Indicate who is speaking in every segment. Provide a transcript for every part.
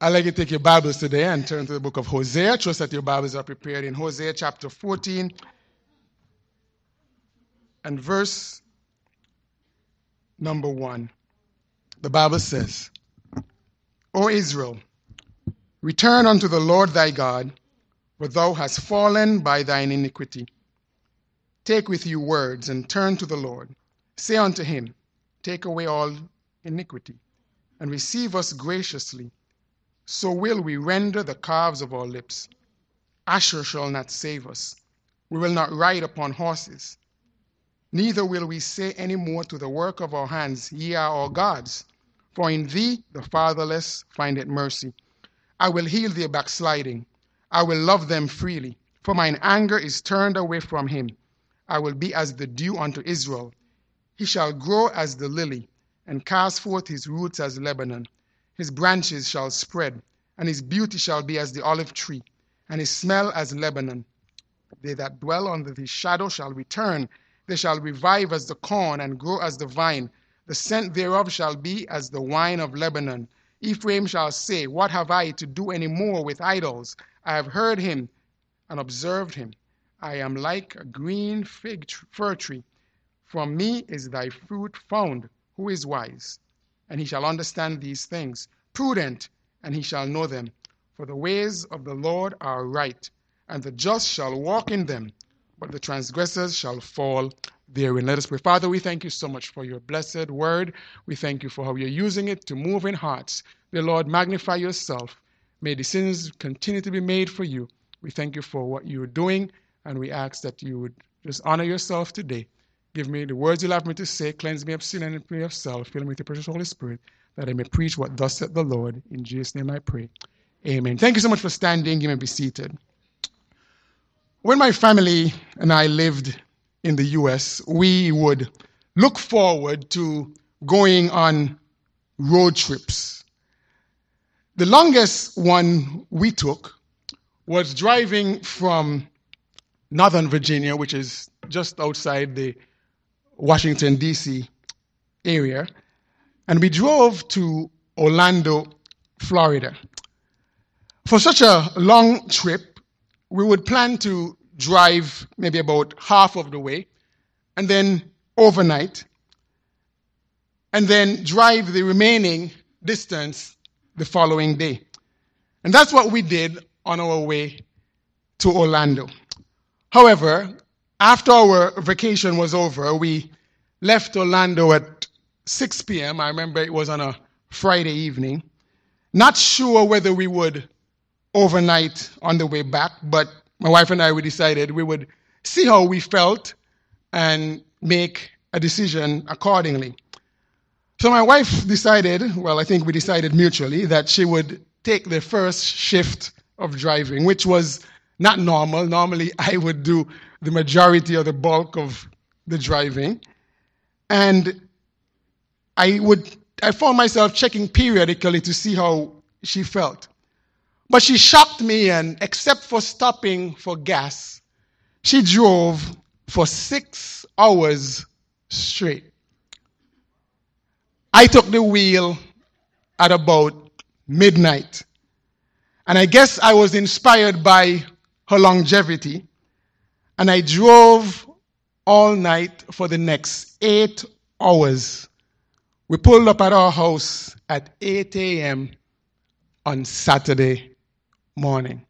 Speaker 1: I'd like you to take your Bibles today and turn to the book of Hosea. Trust that your Bibles are prepared in Hosea chapter 14 and verse number 1. The Bible says, O Israel, return unto the Lord thy God, for thou hast fallen by thine iniquity. Take with you words and turn to the Lord. Say unto him, Take away all iniquity, and receive us graciously so will we render the calves of our lips. Asshur shall not save us. We will not ride upon horses. Neither will we say any more to the work of our hands, Ye are our gods. For in thee the fatherless find it mercy. I will heal their backsliding. I will love them freely. For mine anger is turned away from him. I will be as the dew unto Israel. He shall grow as the lily, and cast forth his roots as Lebanon. His branches shall spread, and his beauty shall be as the olive tree, and his smell as Lebanon. They that dwell under his shadow shall return. They shall revive as the corn and grow as the vine. The scent thereof shall be as the wine of Lebanon. Ephraim shall say, What have I to do any more with idols? I have heard him and observed him. I am like a green fig fir tree. From me is thy fruit found. Who is wise? And he shall understand these things. Prudent, and he shall know them. For the ways of the Lord are right, and the just shall walk in them, but the transgressors shall fall therein. Let us pray. Father, we thank you so much for your blessed word. We thank you for how you're using it to move in hearts. Dear Lord, magnify yourself. May decisions continue to be made for you. We thank you for what you're doing, and we ask that you would just honor yourself today Give me the words you'll have me to say. Cleanse me of sin and me of self. Fill me with the precious Holy Spirit that I may preach what thus said the Lord. In Jesus' name I pray. Amen. Thank you so much for standing. You may be seated. When my family and I lived in the U.S., we would look forward to going on road trips. The longest one we took was driving from Northern Virginia, which is just outside the Washington, D.C. area, and we drove to Orlando, Florida. For such a long trip, we would plan to drive maybe about half of the way, and then overnight, and then drive the remaining distance the following day. And that's what we did on our way to Orlando. However, after our vacation was over, we left Orlando at 6 p.m. I remember it was on a Friday evening. Not sure whether we would overnight on the way back, but my wife and I we decided we would see how we felt and make a decision accordingly. So my wife decided, well, I think we decided mutually, that she would take the first shift of driving, which was not normal. Normally, I would do the majority or the bulk of the driving. And I would I found myself checking periodically to see how she felt. But she shocked me and except for stopping for gas, she drove for six hours straight. I took the wheel at about midnight. And I guess I was inspired by her longevity. And I drove all night for the next eight hours. We pulled up at our house at 8 a.m. on Saturday morning.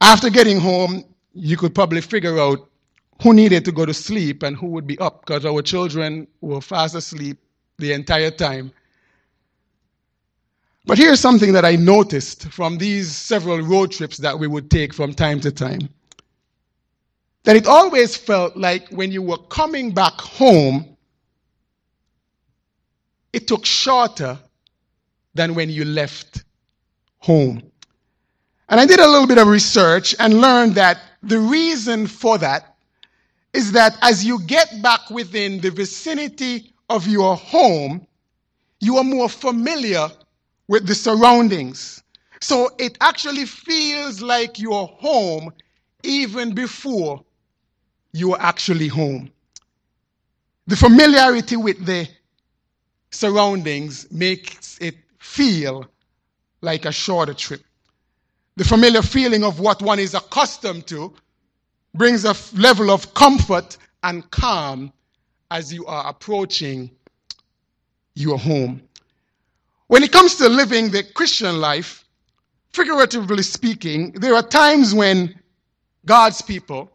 Speaker 1: After getting home, you could probably figure out who needed to go to sleep and who would be up because our children were fast asleep the entire time. But here's something that I noticed from these several road trips that we would take from time to time. That it always felt like when you were coming back home, it took shorter than when you left home. And I did a little bit of research and learned that the reason for that is that as you get back within the vicinity of your home, you are more familiar with the surroundings. So it actually feels like you're home even before you're actually home. The familiarity with the surroundings makes it feel like a shorter trip. The familiar feeling of what one is accustomed to brings a level of comfort and calm as you are approaching your home. When it comes to living the Christian life, figuratively speaking, there are times when God's people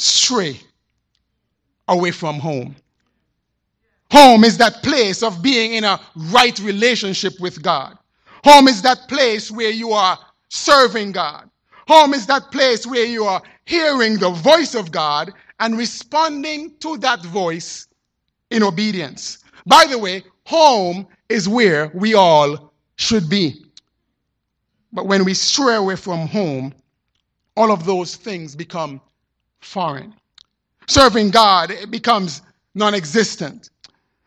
Speaker 1: stray away from home. Home is that place of being in a right relationship with God. Home is that place where you are serving God. Home is that place where you are hearing the voice of God and responding to that voice in obedience. By the way, home is where we all should be. But when we stray away from home, all of those things become foreign. Serving God it becomes non existent.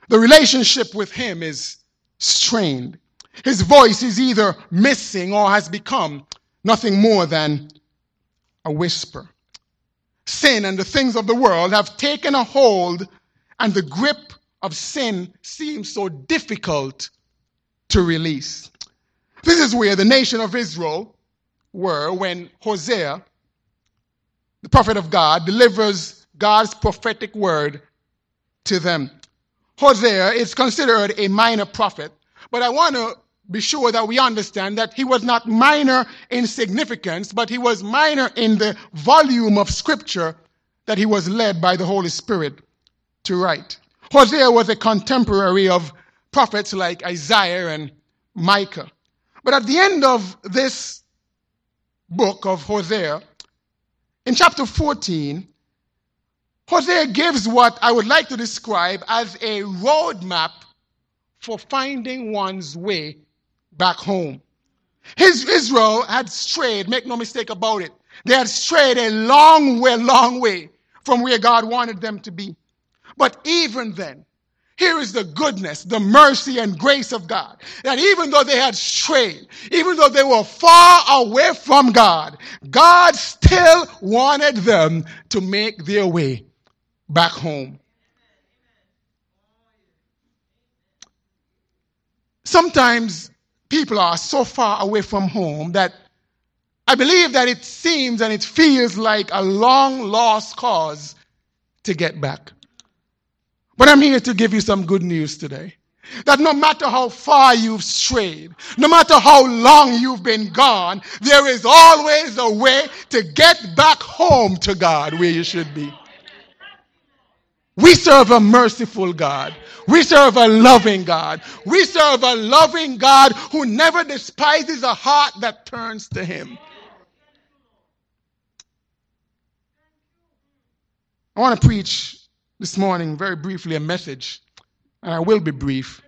Speaker 1: The relationship with Him is strained. His voice is either missing or has become nothing more than a whisper. Sin and the things of the world have taken a hold, and the grip of sin seems so difficult to release. This is where the nation of Israel were when Hosea, the prophet of God, delivers God's prophetic word to them. Hosea is considered a minor prophet, but I want to be sure that we understand that he was not minor in significance, but he was minor in the volume of scripture that he was led by the Holy Spirit to write. Hosea was a contemporary of prophets like Isaiah and Micah. But at the end of this book of Hosea, in chapter 14, Hosea gives what I would like to describe as a roadmap for finding one's way back home. His Israel had strayed, make no mistake about it. They had strayed a long way, long way from where God wanted them to be. But even then, here is the goodness, the mercy, and grace of God. That even though they had strayed, even though they were far away from God, God still wanted them to make their way back home. Sometimes people are so far away from home that I believe that it seems and it feels like a long lost cause to get back. But I'm here to give you some good news today. That no matter how far you've strayed, no matter how long you've been gone, there is always a way to get back home to God where you should be. We serve a merciful God. We serve a loving God. We serve a loving God who never despises a heart that turns to Him. I want to preach this morning, very briefly, a message, and I will be brief.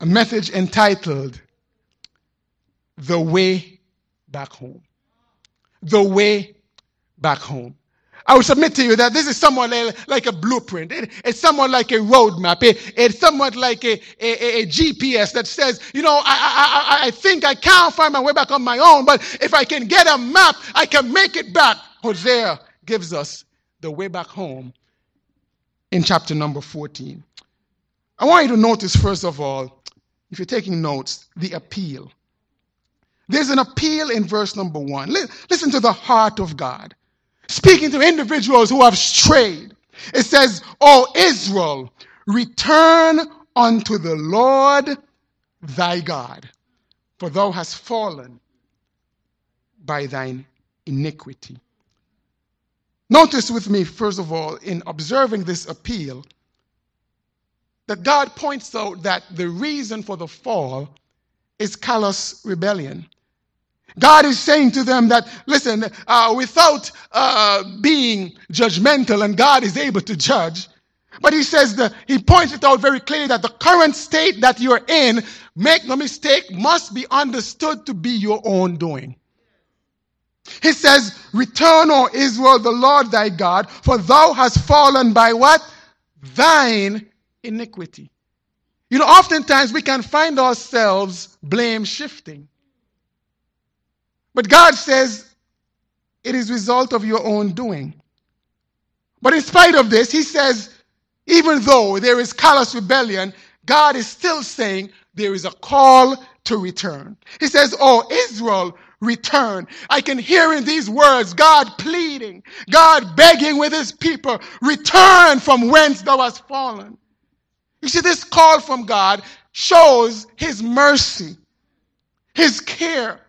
Speaker 1: A message entitled The Way Back Home. The Way Back Home. I will submit to you that this is somewhat like a blueprint. It, it's somewhat like a roadmap. It, it's somewhat like a, a, a, GPS that says, you know, I, I, I think I can't find my way back on my own, but if I can get a map, I can make it back. Hosea gives us the way back home in chapter number 14. I want you to notice, first of all, if you're taking notes, the appeal. There's an appeal in verse number one. Listen to the heart of God speaking to individuals who have strayed. It says, O Israel, return unto the Lord thy God, for thou hast fallen by thine iniquity. Notice with me, first of all, in observing this appeal, that God points out that the reason for the fall is callous rebellion. God is saying to them that, listen, uh, without uh, being judgmental, and God is able to judge, but he says that he points it out very clearly that the current state that you're in, make no mistake, must be understood to be your own doing. He says, Return, O Israel, the Lord thy God, for thou hast fallen by what? Thine iniquity. You know, oftentimes we can find ourselves blame shifting. But God says it is result of your own doing. But in spite of this, he says, even though there is callous rebellion, God is still saying there is a call to return. He says, Oh, Israel, return. I can hear in these words God pleading, God begging with his people, return from whence thou hast fallen. You see, this call from God shows his mercy, his care,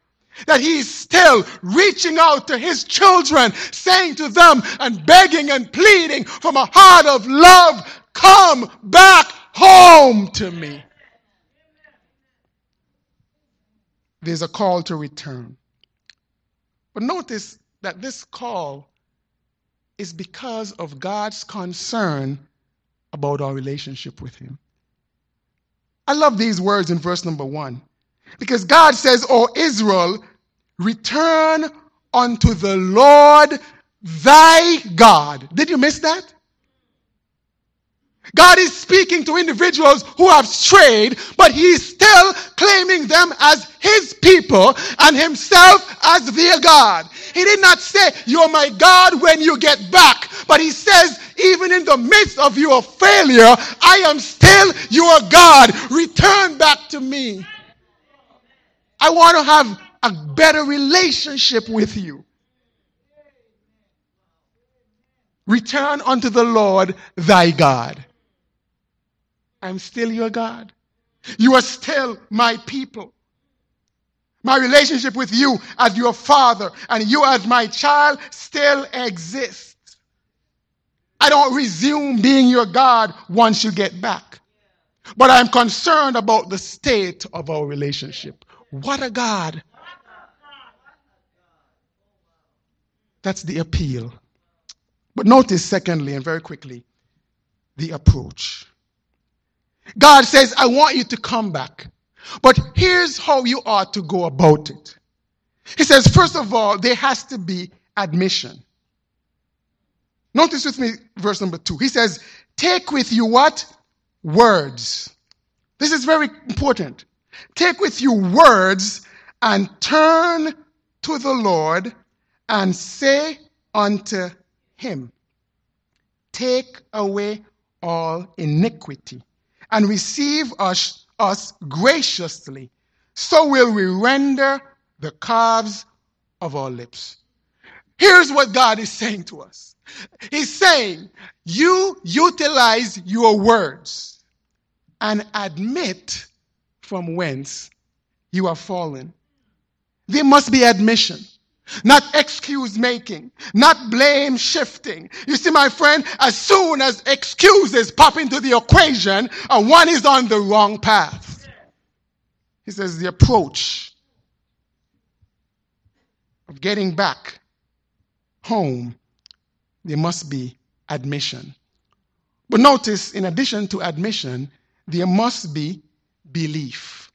Speaker 1: that he's still reaching out to his children, saying to them and begging and pleading from a heart of love, come back home to me. There's a call to return. But notice that this call is because of God's concern about our relationship with Him. I love these words in verse number one because God says, O Israel, return unto the Lord thy God. Did you miss that? God is speaking to individuals who have strayed, but he is still claiming them as his people and himself as their God. He did not say, You're my God when you get back, but he says, Even in the midst of your failure, I am still your God. Return back to me. I want to have a better relationship with you. Return unto the Lord thy God. I'm still your God. You are still my people. My relationship with you as your father and you as my child still exists. I don't resume being your God once you get back. But I'm concerned about the state of our relationship. What a God. That's the appeal. But notice, secondly, and very quickly, the approach. God says, I want you to come back. But here's how you ought to go about it. He says, first of all, there has to be admission. Notice with me verse number two. He says, Take with you what? Words. This is very important. Take with you words and turn to the Lord and say unto him, Take away all iniquity and receive us, us graciously, so will we render the calves of our lips. Here's what God is saying to us. He's saying, you utilize your words and admit from whence you are fallen. There must be admission. Not excuse making, not blame shifting. You see, my friend, as soon as excuses pop into the equation, one is on the wrong path. He says the approach of getting back home, there must be admission. But notice, in addition to admission, there must be belief.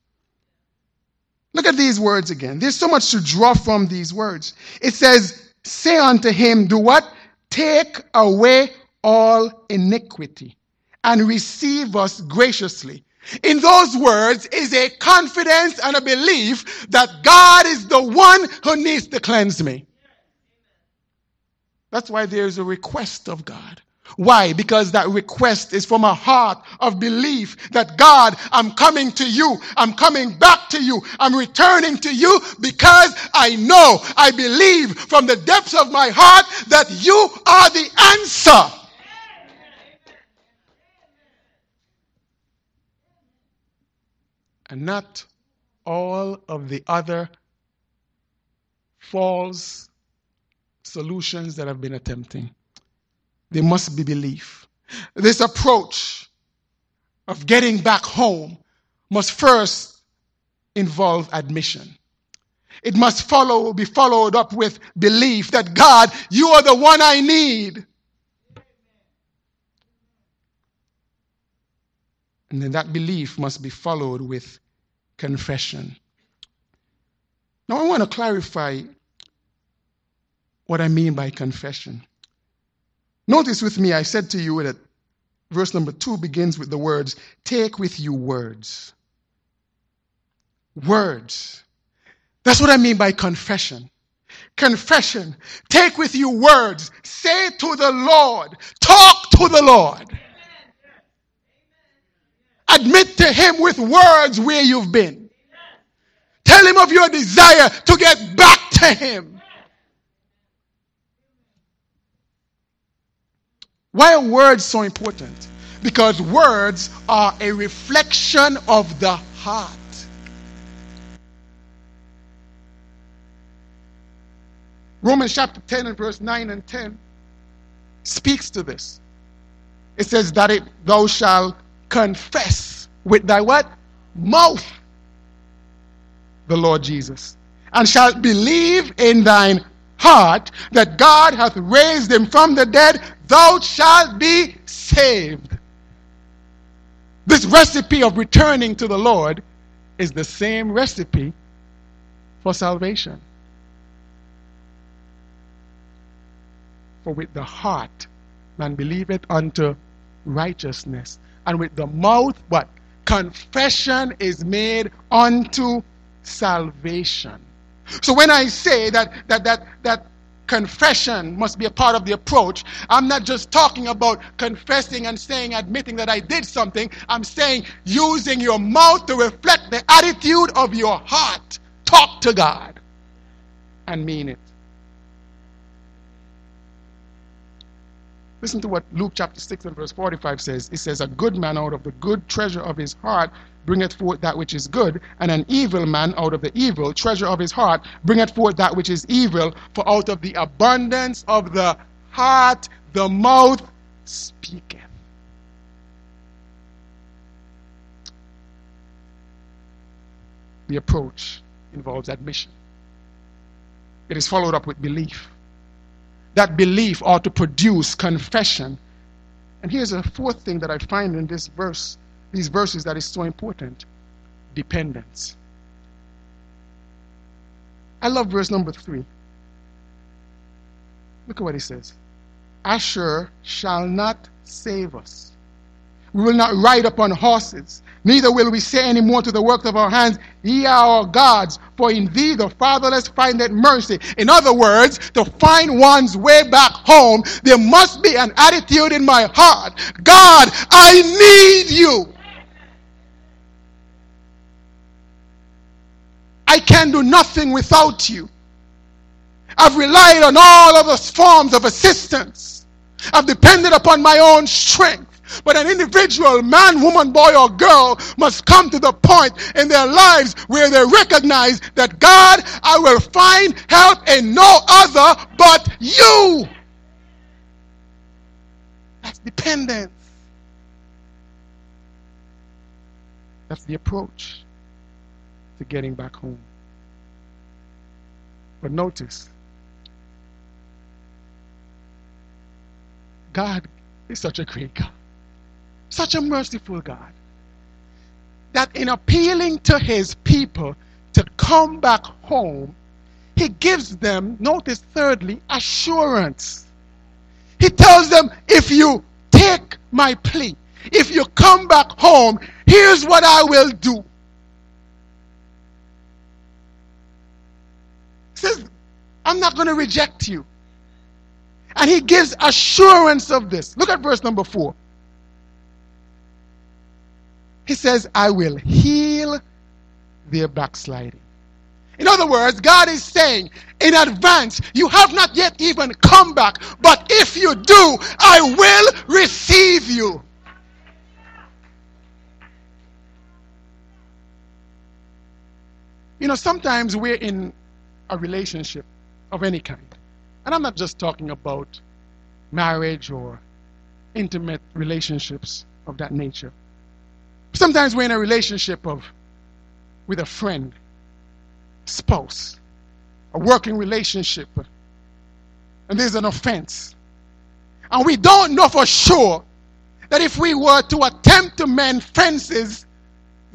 Speaker 1: Look at these words again. There's so much to draw from these words. It says, Say unto him, Do what? Take away all iniquity and receive us graciously. In those words is a confidence and a belief that God is the one who needs to cleanse me. That's why there's a request of God. Why? Because that request is from a heart of belief that God, I'm coming to you. I'm coming back to you. I'm returning to you because I know, I believe from the depths of my heart that you are the answer. And not all of the other false solutions that I've been attempting. There must be belief. This approach of getting back home must first involve admission. It must follow, be followed up with belief that God, you are the one I need. And then that belief must be followed with confession. Now, I want to clarify what I mean by confession. Notice with me, I said to you that verse number two begins with the words, Take with you words. Words. That's what I mean by confession. Confession. Take with you words. Say to the Lord. Talk to the Lord. Admit to Him with words where you've been. Tell Him of your desire to get back to Him. Why are words so important? Because words are a reflection of the heart. Romans chapter 10 and verse 9 and 10 speaks to this. It says that it, thou shalt confess with thy what? Mouth the Lord Jesus. And shalt believe in thine heart that God hath raised him from the dead, thou shalt be saved. This recipe of returning to the Lord is the same recipe for salvation. For with the heart man believeth unto righteousness, and with the mouth, what? Confession is made unto salvation. So when I say that that that that confession must be a part of the approach, I'm not just talking about confessing and saying, admitting that I did something. I'm saying using your mouth to reflect the attitude of your heart. Talk to God and mean it. Listen to what Luke chapter 6 and verse 45 says. It says, A good man out of the good treasure of his heart bringeth forth that which is good, and an evil man out of the evil treasure of his heart bringeth forth that which is evil, for out of the abundance of the heart the mouth speaketh. The approach involves admission. It is followed up with belief that belief ought to produce confession. And here's a fourth thing that I find in this verse, these verses that is so important dependence. I love verse number three. Look at what he says. Asshur shall not save us. We will not ride upon horses, neither will we say any more to the work of our hands, Ye are our gods, for in thee the fatherless findeth mercy. In other words, to find one's way back home, there must be an attitude in my heart God, I need you. I can do nothing without you. I've relied on all of other forms of assistance. I've depended upon my own strength. But an individual, man, woman, boy, or girl, must come to the point in their lives where they recognize that God, I will find help in no other but you. That's dependence. That's the approach to getting back home. But notice, God is such a great God. Such a merciful God. That in appealing to his people to come back home, he gives them, notice thirdly, assurance. He tells them, if you take my plea, if you come back home, here's what I will do. Says, I'm not going to reject you. And he gives assurance of this. Look at verse number four. He says, I will heal their backsliding. In other words, God is saying in advance, you have not yet even come back, but if you do, I will receive you. You know, sometimes we're in a relationship of any kind. And I'm not just talking about marriage or intimate relationships of that nature. Sometimes we're in a relationship of with a friend, spouse, a working relationship, and there's an offense. And we don't know for sure that if we were to attempt to mend fences,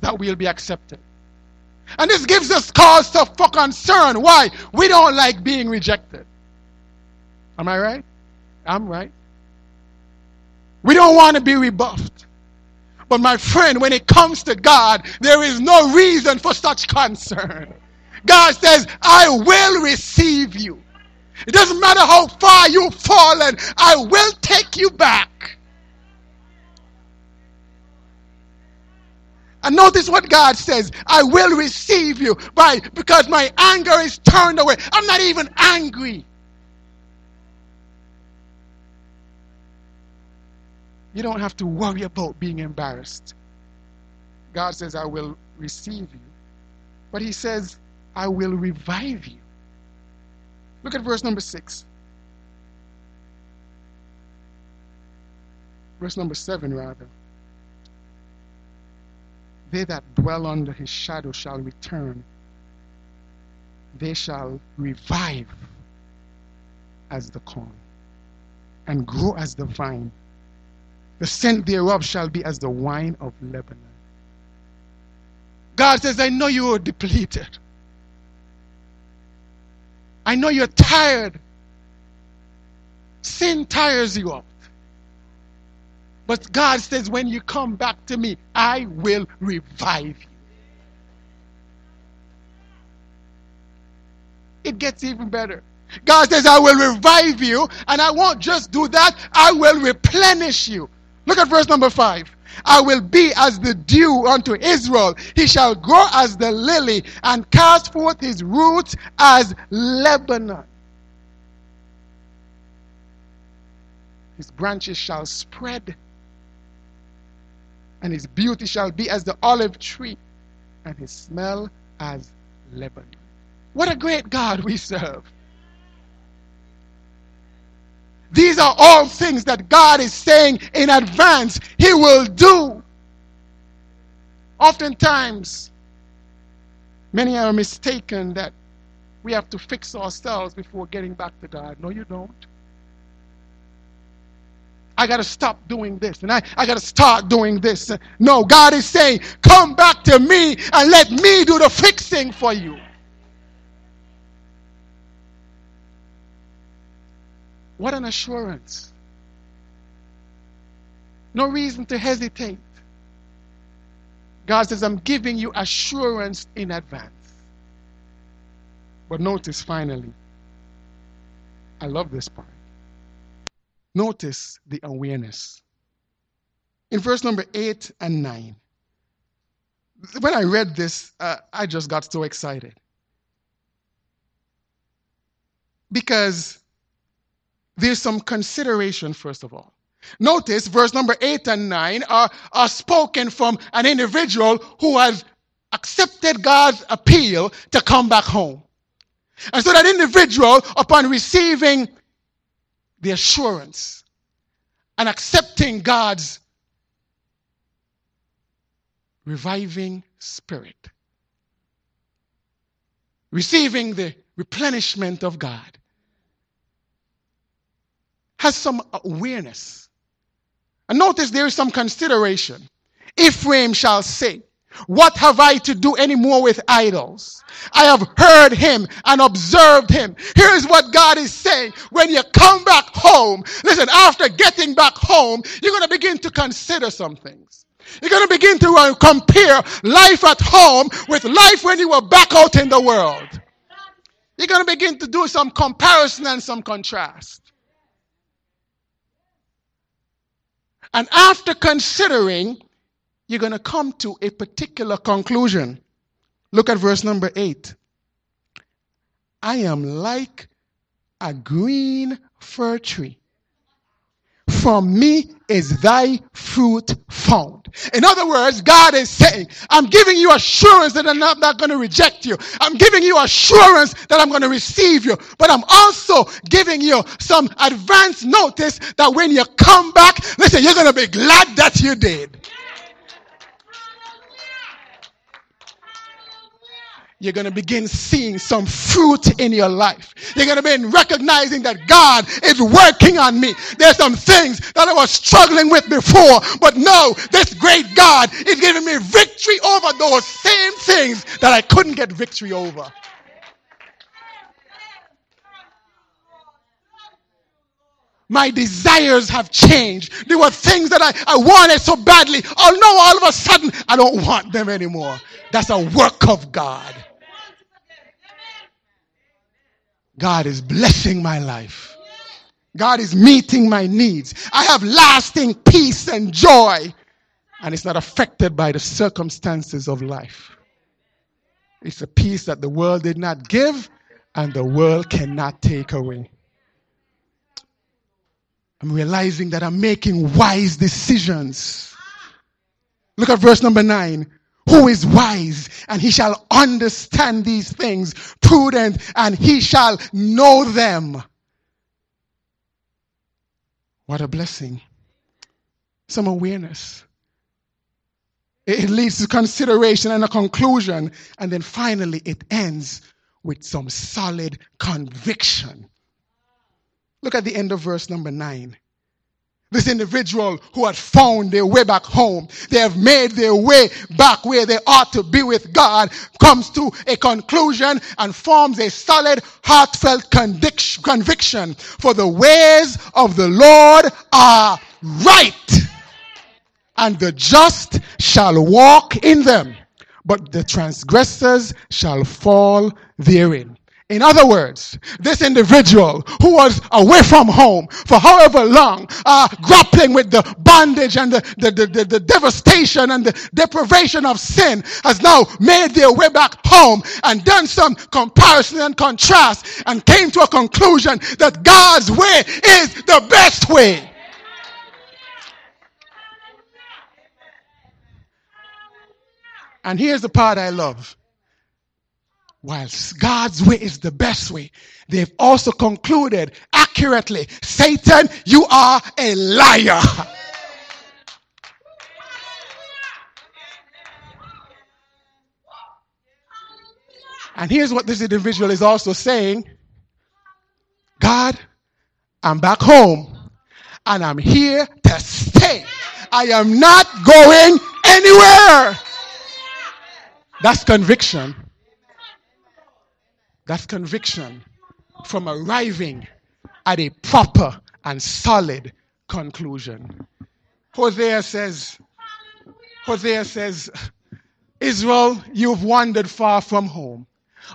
Speaker 1: that we'll be accepted. And this gives us cause to for concern. Why? We don't like being rejected. Am I right? I'm right. We don't want to be rebuffed. But my friend, when it comes to God, there is no reason for such concern. God says, I will receive you. It doesn't matter how far you've fallen, I will take you back. And notice what God says I will receive you by because my anger is turned away. I'm not even angry. You don't have to worry about being embarrassed. God says, I will receive you. But He says, I will revive you. Look at verse number six. Verse number seven, rather. They that dwell under his shadow shall return. They shall revive as the corn and grow as the vine. The scent thereof shall be as the wine of Lebanon. God says, I know you are depleted. I know you're tired. Sin tires you out. But God says, when you come back to me, I will revive you. It gets even better. God says, I will revive you, and I won't just do that, I will replenish you. Look at verse number five. I will be as the dew unto Israel. He shall grow as the lily and cast forth his roots as Lebanon. His branches shall spread and his beauty shall be as the olive tree, and his smell as Lebanon. What a great God we serve! These are all things that God is saying in advance He will do. Oftentimes, many are mistaken that we have to fix ourselves before getting back to God. No, you don't. I got to stop doing this and I, I got to start doing this. No, God is saying, come back to me and let me do the fixing for you. What an assurance. No reason to hesitate. God says, I'm giving you assurance in advance. But notice finally, I love this part. Notice the awareness. In verse number 8 and 9, when I read this, uh, I just got so excited. Because there's some consideration, first of all. Notice verse number 8 and 9 are, are spoken from an individual who has accepted God's appeal to come back home. And so that individual, upon receiving the assurance and accepting God's reviving spirit, receiving the replenishment of God, has some awareness. And notice there is some consideration. Ephraim shall say, what have I to do anymore with idols? I have heard him and observed him. Here is what God is saying. When you come back home, listen, after getting back home, you're going to begin to consider some things. You're going to begin to uh, compare life at home with life when you were back out in the world. You're going to begin to do some comparison and some contrast. And after considering you're going to come to a particular conclusion. Look at verse number 8. I am like a green fir tree. From me is thy fruit found. In other words, God is saying, I'm giving you assurance that I'm not, not going to reject you. I'm giving you assurance that I'm going to receive you. But I'm also giving you some advance notice that when you come back, listen, you're going to be glad that you did. You're going to begin seeing some fruit in your life. You're going to begin recognizing that God is working on me. There's some things that I was struggling with before, but no, this great God is giving me victory over those same things that I couldn't get victory over. my desires have changed. There were things that I, I wanted so badly. Oh no, all of a sudden I don't want them anymore. That's a work of God. God is blessing my life. God is meeting my needs. I have lasting peace and joy. and it's not affected by the circumstances of life. It's a peace that the world did not give and the world cannot take away. I'm realizing that I'm making wise decisions. Look at verse number nine. Who is wise and he shall understand these things, prudent and he shall know them. What a blessing. Some awareness. It leads to consideration and a conclusion. And then finally, it ends with some solid conviction. Look at the end of verse number nine. This individual who had found their way back home, they have made their way back where they ought to be with God, comes to a conclusion and forms a solid, heartfelt conviction. For the ways of the Lord are right, and the just shall walk in them, but the transgressors shall fall therein. In other words, this individual who was away from home for however long, uh, grappling with the bondage and the, the, the, the, devastation and the deprivation of sin, has now made their way back home and done some comparison and contrast and came to a conclusion that God's way is the best way. And here's the part I love whilst God's way is the best way, they've also concluded accurately Satan, you are a liar. And here's what this individual is also saying God, I'm back home and I'm here to stay. I am not going anywhere. That's conviction. That's conviction from arriving at a proper and solid conclusion. Hosea says, Hosea says, Israel, you've wandered far from home.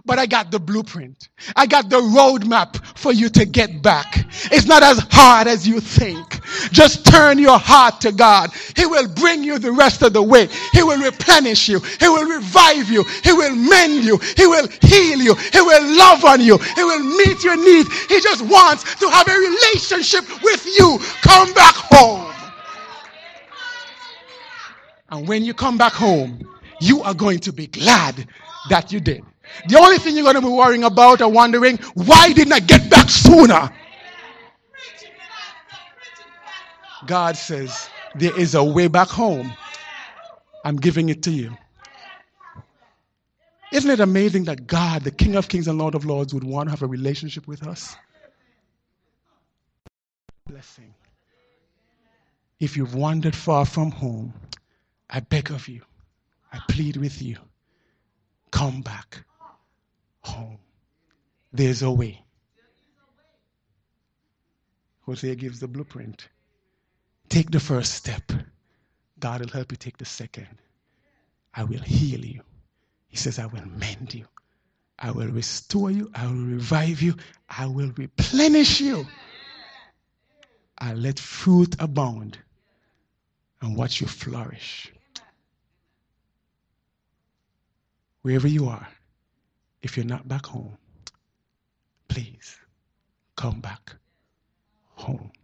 Speaker 1: But I got the blueprint. I got the roadmap for you to get back. It's not as hard as you think. Just turn your heart to God. He will bring you the rest of the way. He will replenish you. He will revive you. He will mend you. He will heal you. He will love on you. He will meet your needs. He just wants to have a relationship with you. Come back home. And when you come back home, you are going to be glad that you did. The only thing you're going to be worrying about or wondering, why didn't I get back sooner? God says, there is a way back home. I'm giving it to you. Isn't it amazing that God, the King of Kings and Lord of Lords, would want to have a relationship with us? Blessing. If you've wandered far from home, I beg of you, I plead with you, come back home. There's a way. Hosea gives the blueprint. Take the first step. God will help you take the second. I will heal you. He says, I will mend you. I will restore you. I will revive you. I will replenish you. I'll let fruit abound and watch you flourish. Wherever you are, if you're not back home, please come back home.